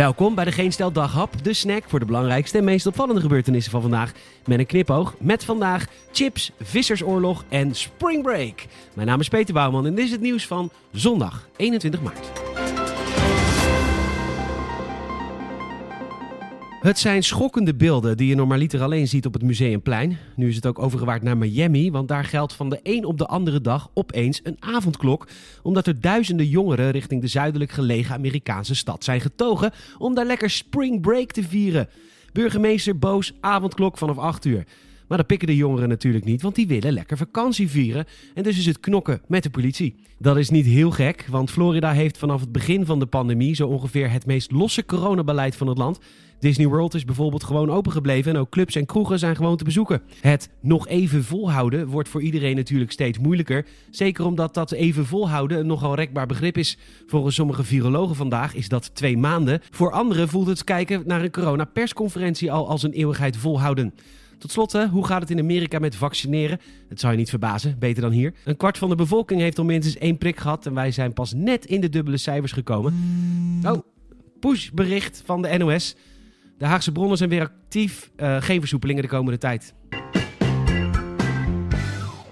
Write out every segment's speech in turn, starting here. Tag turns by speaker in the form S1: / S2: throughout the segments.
S1: Welkom bij de Geen Stel Daghap, de snack voor de belangrijkste en meest opvallende gebeurtenissen van vandaag. Met een knipoog met vandaag chips, vissersoorlog en spring break. Mijn naam is Peter Bouwman en dit is het nieuws van zondag 21 maart. Het zijn schokkende beelden die je normaliter alleen ziet op het Museumplein. Nu is het ook overgewaard naar Miami, want daar geldt van de een op de andere dag opeens een avondklok. Omdat er duizenden jongeren richting de zuidelijk gelegen Amerikaanse stad zijn getogen om daar lekker spring break te vieren. Burgemeester boos, avondklok vanaf 8 uur. Maar dat pikken de jongeren natuurlijk niet, want die willen lekker vakantie vieren. En dus is het knokken met de politie. Dat is niet heel gek, want Florida heeft vanaf het begin van de pandemie zo ongeveer het meest losse coronabeleid van het land. Disney World is bijvoorbeeld gewoon open gebleven en ook clubs en kroegen zijn gewoon te bezoeken. Het nog even volhouden wordt voor iedereen natuurlijk steeds moeilijker. Zeker omdat dat even volhouden een nogal rekbaar begrip is. Volgens sommige virologen vandaag is dat twee maanden. Voor anderen voelt het kijken naar een corona-persconferentie al als een eeuwigheid volhouden. Tot slot, hoe gaat het in Amerika met vaccineren? Het zou je niet verbazen, beter dan hier. Een kwart van de bevolking heeft al minstens één prik gehad en wij zijn pas net in de dubbele cijfers gekomen. Oh, pushbericht van de NOS. De Haagse bronnen zijn weer actief. Uh, geen versoepelingen de komende tijd.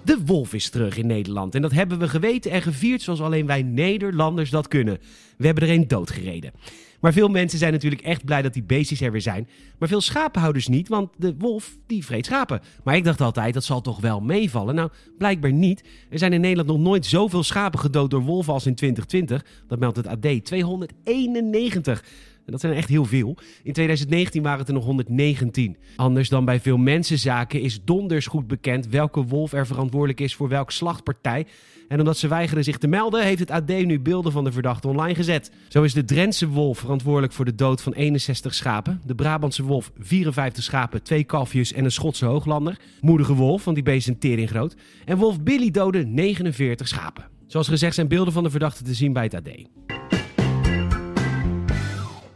S1: De wolf is terug in Nederland. En dat hebben we geweten en gevierd zoals alleen wij Nederlanders dat kunnen. We hebben er een doodgereden. Maar veel mensen zijn natuurlijk echt blij dat die beestjes er weer zijn. Maar veel schapenhouders niet, want de wolf die vreet schapen. Maar ik dacht altijd, dat zal toch wel meevallen? Nou, blijkbaar niet. Er zijn in Nederland nog nooit zoveel schapen gedood door wolven als in 2020. Dat meldt het AD. 291. En dat zijn echt heel veel. In 2019 waren het er nog 119. Anders dan bij veel mensenzaken is donders goed bekend welke wolf er verantwoordelijk is voor welke slachtpartij. En omdat ze weigeren zich te melden, heeft het AD nu beelden van de verdachte online gezet. Zo is de Drentse wolf verantwoordelijk voor de dood van 61 schapen. De Brabantse wolf 54 schapen, twee kalfjes en een Schotse hooglander. Moedige wolf, want die beest is een groot. En wolf Billy doodde 49 schapen. Zoals gezegd zijn beelden van de verdachte te zien bij het AD.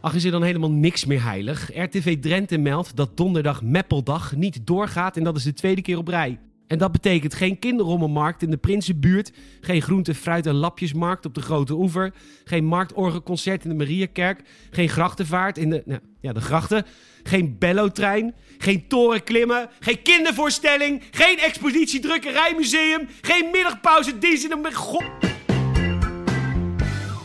S1: Ach, is er dan helemaal niks meer heilig? RTV Drenthe meldt dat donderdag Meppeldag niet doorgaat en dat is de tweede keer op rij. En dat betekent geen kinderrommelmarkt in de Prinsenbuurt, geen groente, fruit en lapjesmarkt op de Grote Oever, geen marktorgelconcert in de Mariakerk, geen grachtenvaart in de, nou, ja, de grachten, geen bellotrein, geen torenklimmen, geen kindervoorstelling, geen expositie drukkerijmuseum, geen middagpauze dienst in de... God...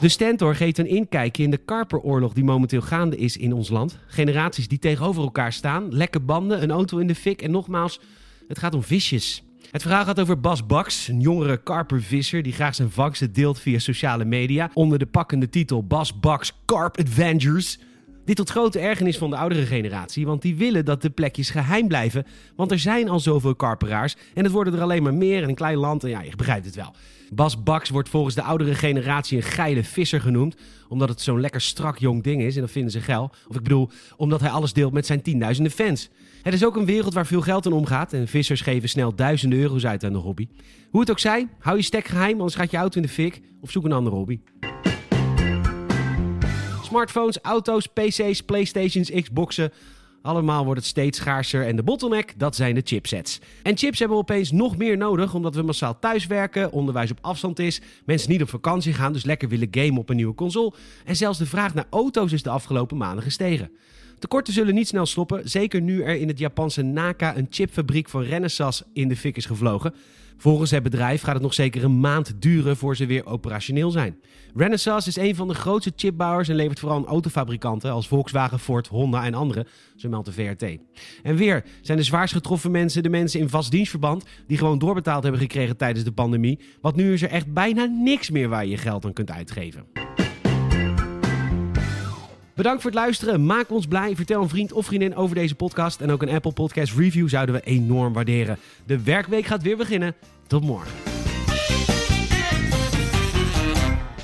S1: De Stentor geeft een inkijkje in de karperoorlog die momenteel gaande is in ons land. Generaties die tegenover elkaar staan, lekke banden, een auto in de fik en nogmaals, het gaat om visjes. Het verhaal gaat over Bas Baks, een jongere karpervisser die graag zijn vangsten deelt via sociale media onder de pakkende titel Bas Baks Carp Adventures. Dit tot grote ergernis van de oudere generatie, want die willen dat de plekjes geheim blijven. Want er zijn al zoveel karperaars en het worden er alleen maar meer in een klein land. En ja, je begrijpt het wel. Bas Baks wordt volgens de oudere generatie een geile visser genoemd, omdat het zo'n lekker strak jong ding is en dat vinden ze geil. Of ik bedoel, omdat hij alles deelt met zijn tienduizenden fans. Het is ook een wereld waar veel geld in omgaat en vissers geven snel duizenden euro's uit aan de hobby. Hoe het ook zij, hou je stek geheim, anders gaat je auto in de fik of zoek een andere hobby. Smartphones, auto's, PC's, PlayStations, Xboxen. Allemaal wordt het steeds schaarser en de bottleneck, dat zijn de chipsets. En chips hebben we opeens nog meer nodig omdat we massaal thuiswerken, onderwijs op afstand is, mensen niet op vakantie gaan, dus lekker willen gamen op een nieuwe console. En zelfs de vraag naar auto's is de afgelopen maanden gestegen. Tekorten zullen niet snel stoppen, zeker nu er in het Japanse Naka een chipfabriek van Renesas in de fik is gevlogen. Volgens het bedrijf gaat het nog zeker een maand duren voor ze weer operationeel zijn. Renesas is een van de grootste chipbouwers en levert vooral aan autofabrikanten als Volkswagen, Ford, Honda en andere, zo meldt de VRT. En weer zijn de zwaarst getroffen mensen de mensen in vast dienstverband die gewoon doorbetaald hebben gekregen tijdens de pandemie. Want nu is er echt bijna niks meer waar je je geld aan kunt uitgeven. Bedankt voor het luisteren. Maak ons blij. Vertel een vriend of vriendin over deze podcast. En ook een Apple Podcast review zouden we enorm waarderen. De werkweek gaat weer beginnen. Tot morgen.